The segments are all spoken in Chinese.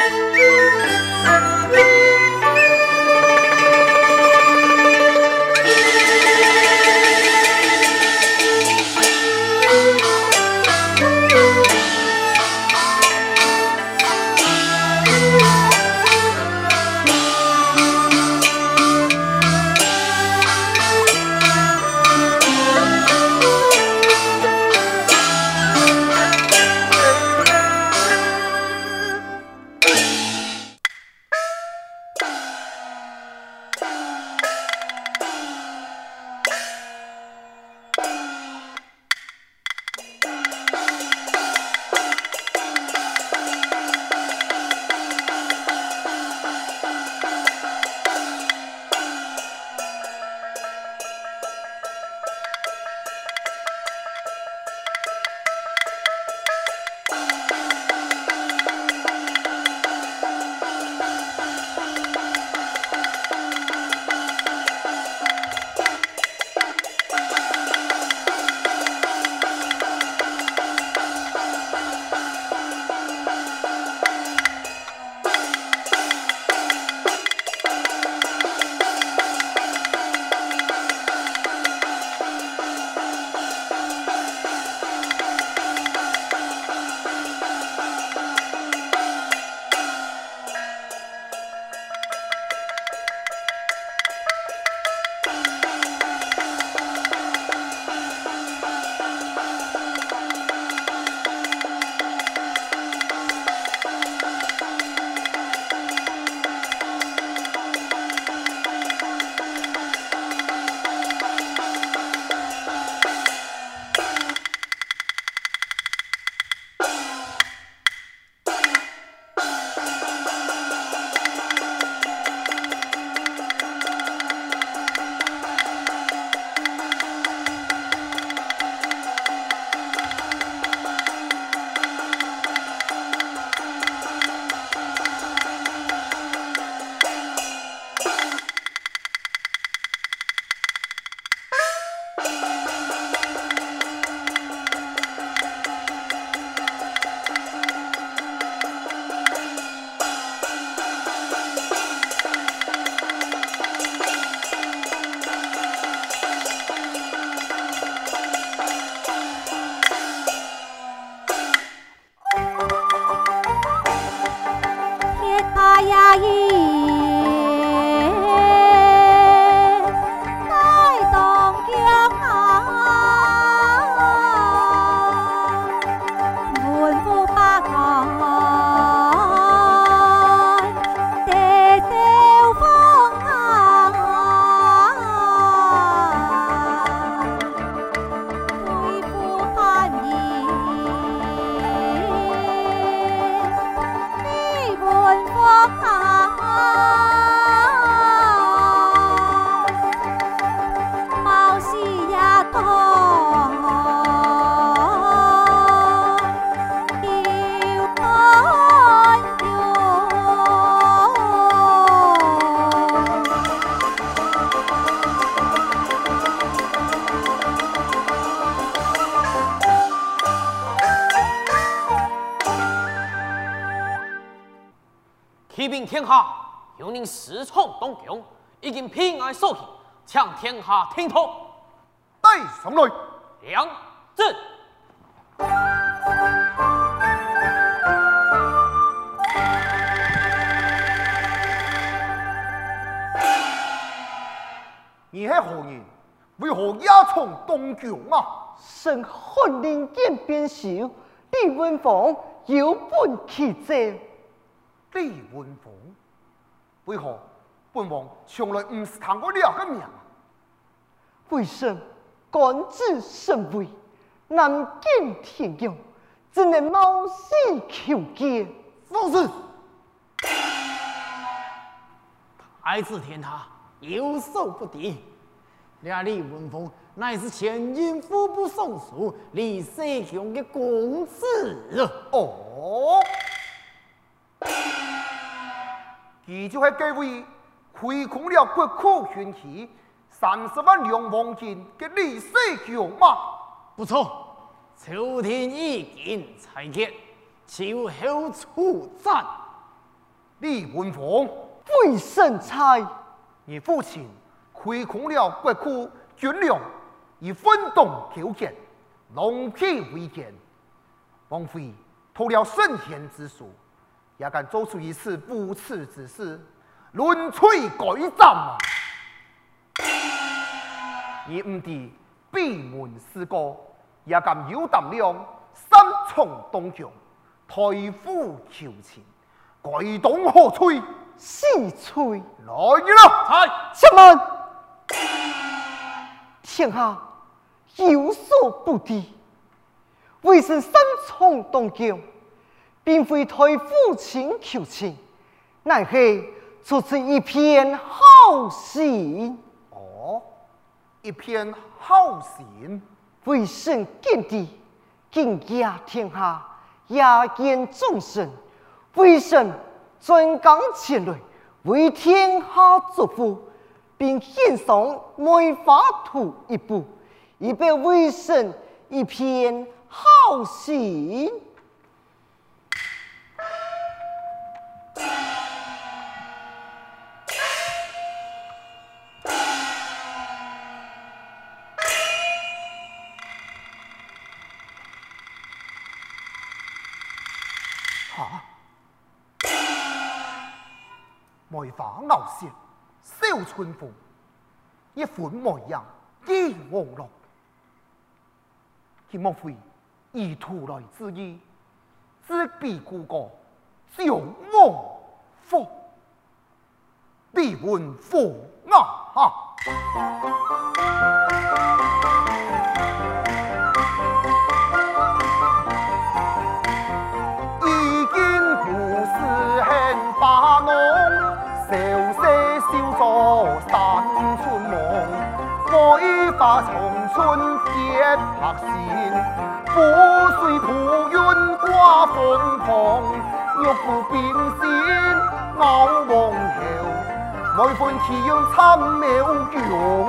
Música 天下有人私闯东宫，已经平安受刑，请天下听透。带上来，两字。你是何人？为何也闯东宫啊？圣翰林监边修，李文凤有本其职。李文峰，为何本王从来唔是听过你个名？为甚官至神位，南京天用，只能冒死求见？放肆！太子天下有所不敌，那李文峰乃是前任户部尚书李世雄的公子哦。他就系这位亏空了国库玄奇三十万两黄金的李世雄吗？不错，朝廷已经裁决，秋后出战。李文凤，为甚猜？你父亲亏空了国库军粮，以分动求建，龙体为奸，王妃偷了圣贤之书，也敢做出一次不耻之事，论罪改斩啊！你唔敌闭门思过，也敢有胆量三重东京，抬夫求情，改动何吹？四吹！来了，嗨，且慢！天下有所不敌，为甚三重东京，并非抬夫请求情，乃是出自一片好心。哦。一片好心，为神见地，敬业天下，也见众生，为甚专纲前来，为天下祝福，并献上梅花图一部，以表为神一片好心。花傲雪，笑春风，一款模样意黄龙。他莫非以图来之意，自比故国，就忘佛，必问佛啊！每番奇样参妙用。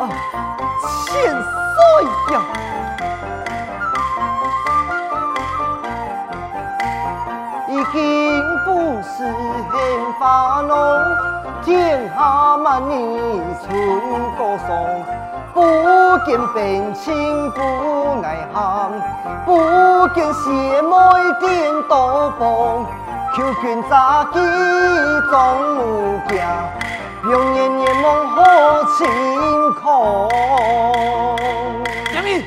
啊，千岁呀！已经不是。很发浓。天下万里春歌颂，不见冰清不耐寒，不见雪梅颠倒凤，求君早记众目家，永年年梦好晴空。杨明，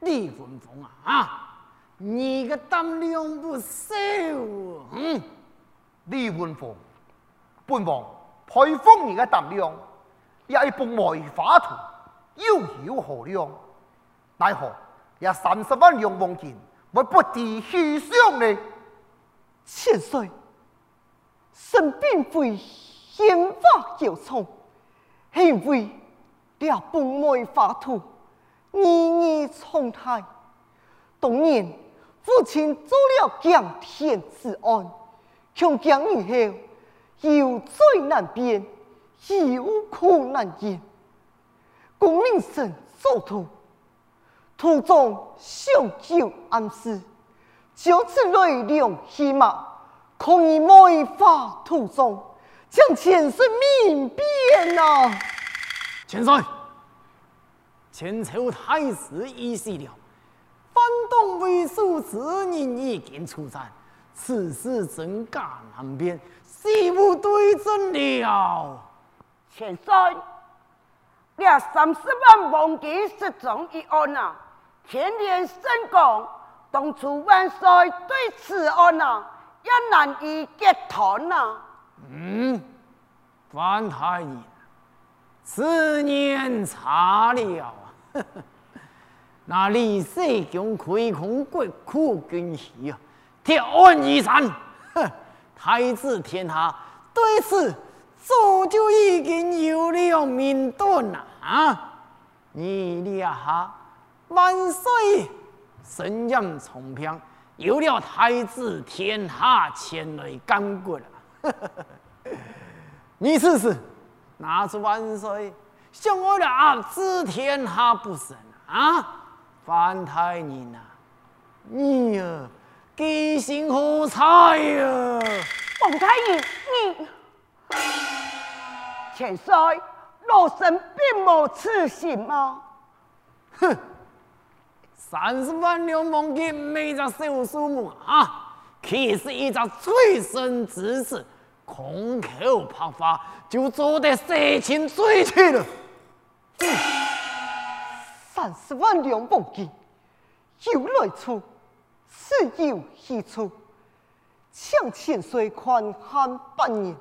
李文凤啊，啊，你个胆量不小，嗯。李文凤，本王佩服你的胆量，也一部梅花图，有有何用？奈何也三十万两黄金，我不敌虚相呢？千岁，臣并非闲话有从，因为这本梅花图，意义重大。当年父亲做了惊天之案。从今以后，有罪难辩，有苦难言。功名甚所图，图中详有暗示，就此雷量戏码，可以梅花途中将前世明辨啊！千岁，千秋太子已死了，反动为首之人已经出战。此事真假难辨，事无对证了。前岁，你三十万黄金失踪一案啊，天连圣公，当初万岁对此案啊，也难以结谈呐。嗯，范太医，此年差了！那李世强亏空国库军械啊！铁案已成，哼！太子天下对此早就已经有了明断了啊！你厉害万岁，神将重平，有了太子天下前来干国了。你试试，拿出万岁，像我了啊！治天下不慎啊！范太你呐，你呀！居心何在呀！王太医，你千岁，老身并无此心吗？哼，三十万两黄金没个小数目啊，岂是一个罪生之事，空口拍话就做得色情罪去了。三十万两黄金，有来处，自有蹊跷。请千岁宽限半年，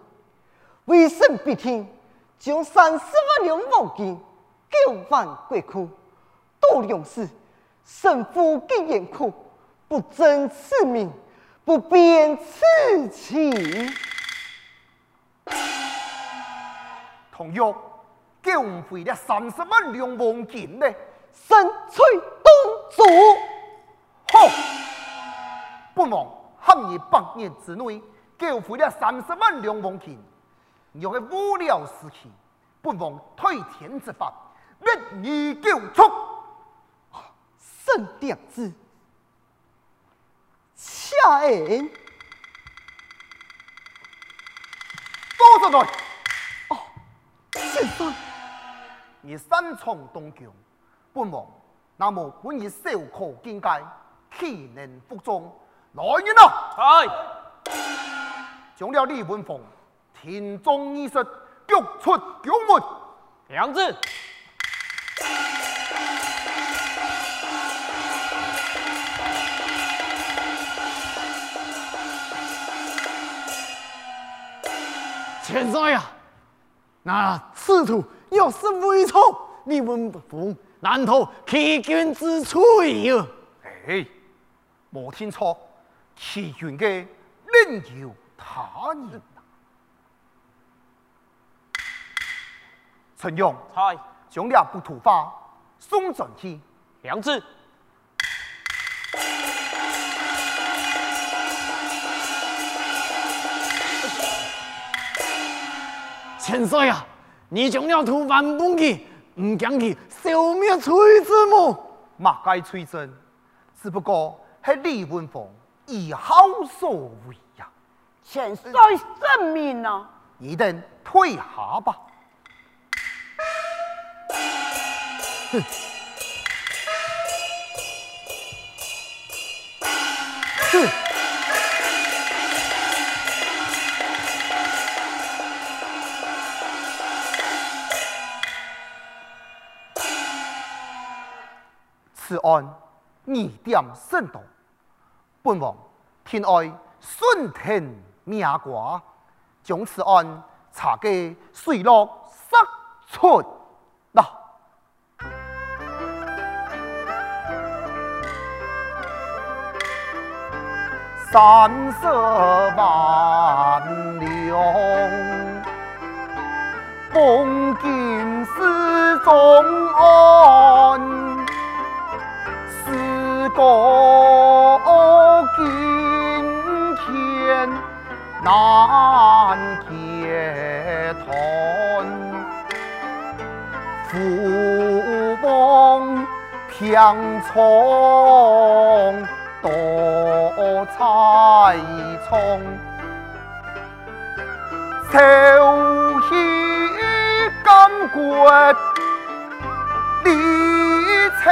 微臣必听将三十万两黄金交还国库。到粮时，神父给严酷，不争此名，不变此情。同样，交回了三十万两黄金呢？神催东主，好，本王限你百年之内交回了三十万两黄金，若系无聊时期，本王推天之法，立你交出。圣点子，恰言，多少来？哦，先生，你身从东京，本王那么本以小可境界，岂能服众？来人啊！系，将了李文凤田中义士逐出宫门。杨志。千岁呀，那此图要是未错，李文凤难逃欺君之罪哟。哎，没听错，欺君的另有他人。陈勇，系，将两幅图画送进去。杨志。千岁啊，你将了图还本去，唔将其消灭崔子母，马该崔真，只不过系李文凤以后所为呀。千岁圣明啊！你等退下吧。哼。哼。此案疑点甚多，本王偏爱顺藤命瓜，将此案查个水落石出。嗱，三色万两，奉金司中安。过今天难解脱，父王平仓多彩葱，秋夕刚过。秋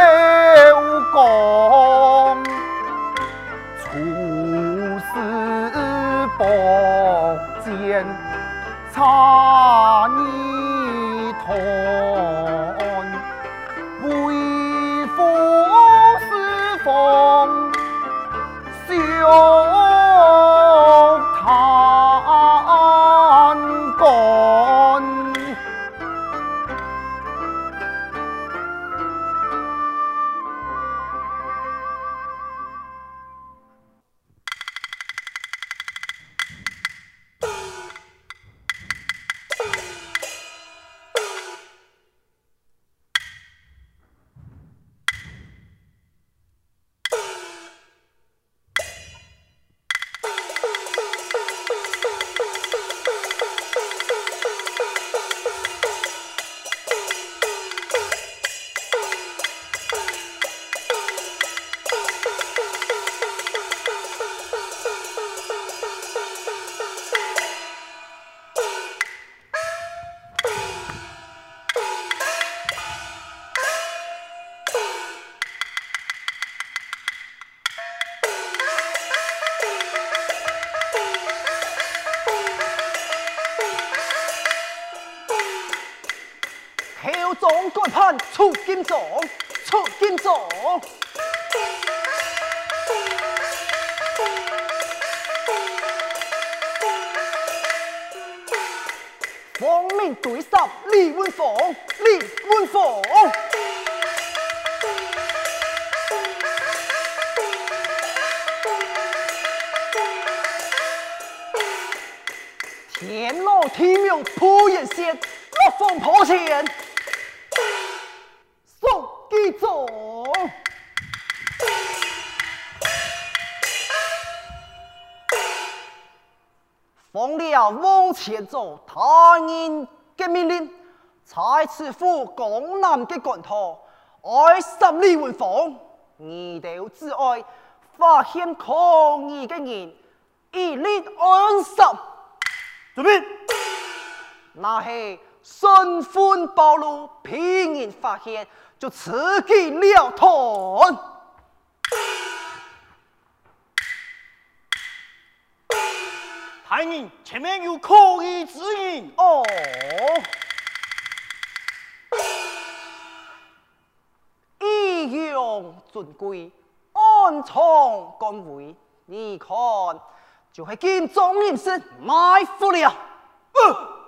金钟，出金钟。奉命对上李文凤，李文凤。天老天明破眼线，六凤破前，往前走，他人的命令，在此府江南的关头，爱审李文凤，你哋只爱发现抗议的人，一律按审。准备，那是身份暴露，被人发现就刺激了堂。前面有可疑之人。哦，义勇尊贵，安藏官位，你看就系见众人士埋伏了。呃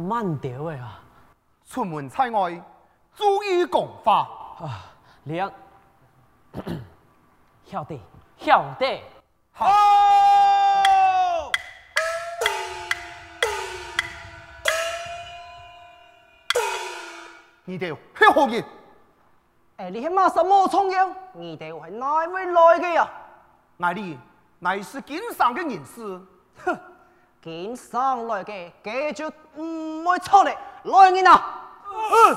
慢点的啊！出门在外，注意讲话啊！两 晓得晓得好。你哋系何人？哎，你系马什么重要？你哋系哪位来嘅呀？乃你乃是经商嘅人士。哼！经商来嘅，继续唔会错嚟，来人啊！嗯，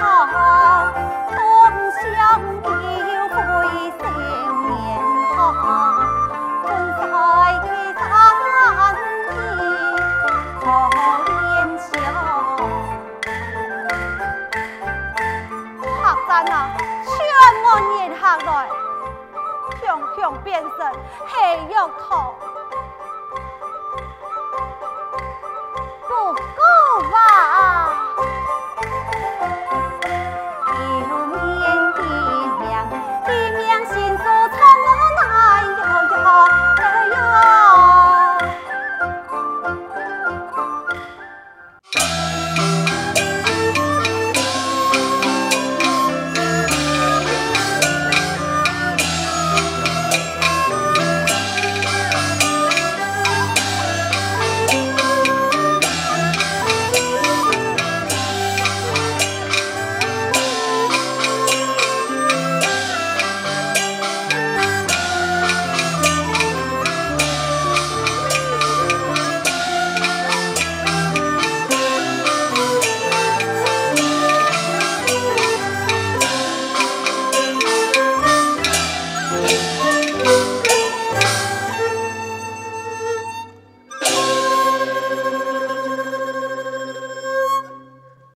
好东乡叫归新年，好连宵。客栈啊，千万认来，变成黑玉兔。